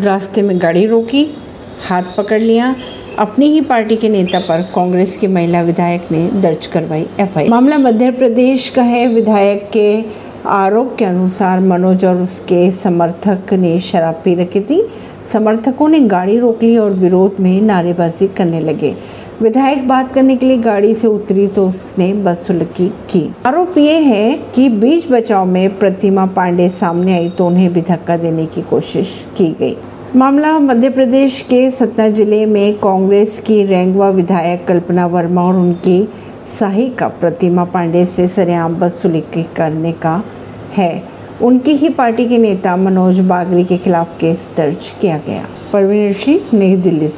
रास्ते में गाड़ी रोकी, हाथ पकड़ लिया। अपनी ही पार्टी के नेता पर कांग्रेस की महिला विधायक ने दर्ज करवाई एफआईआर। मामला मध्य प्रदेश का है। विधायक के आरोप के अनुसार मनोज और उसके समर्थक ने शराब पी रखी थी। समर्थकों ने गाड़ी रोक ली और विरोध में नारेबाजी करने लगे। विधायक बात करने के लिए गाड़ी से उतरी तो उसने बदसलूकी की। आरोप ये है कि बीच बचाव में प्रतिमा पांडे सामने आई तो उन्हें भी धक्का देने की कोशिश की गई। मामला मध्य प्रदेश के सतना ज़िले में कांग्रेस की रेंगवा विधायक कल्पना वर्मा और उनकी सहायिका प्रतिमा पांडे से सरेआम बदसलूकी करने का है। उनकी ही पार्टी के नेता मनोज बागरी के खिलाफ केस दर्ज किया गया। परवीन सिंह नई दिल्ली से।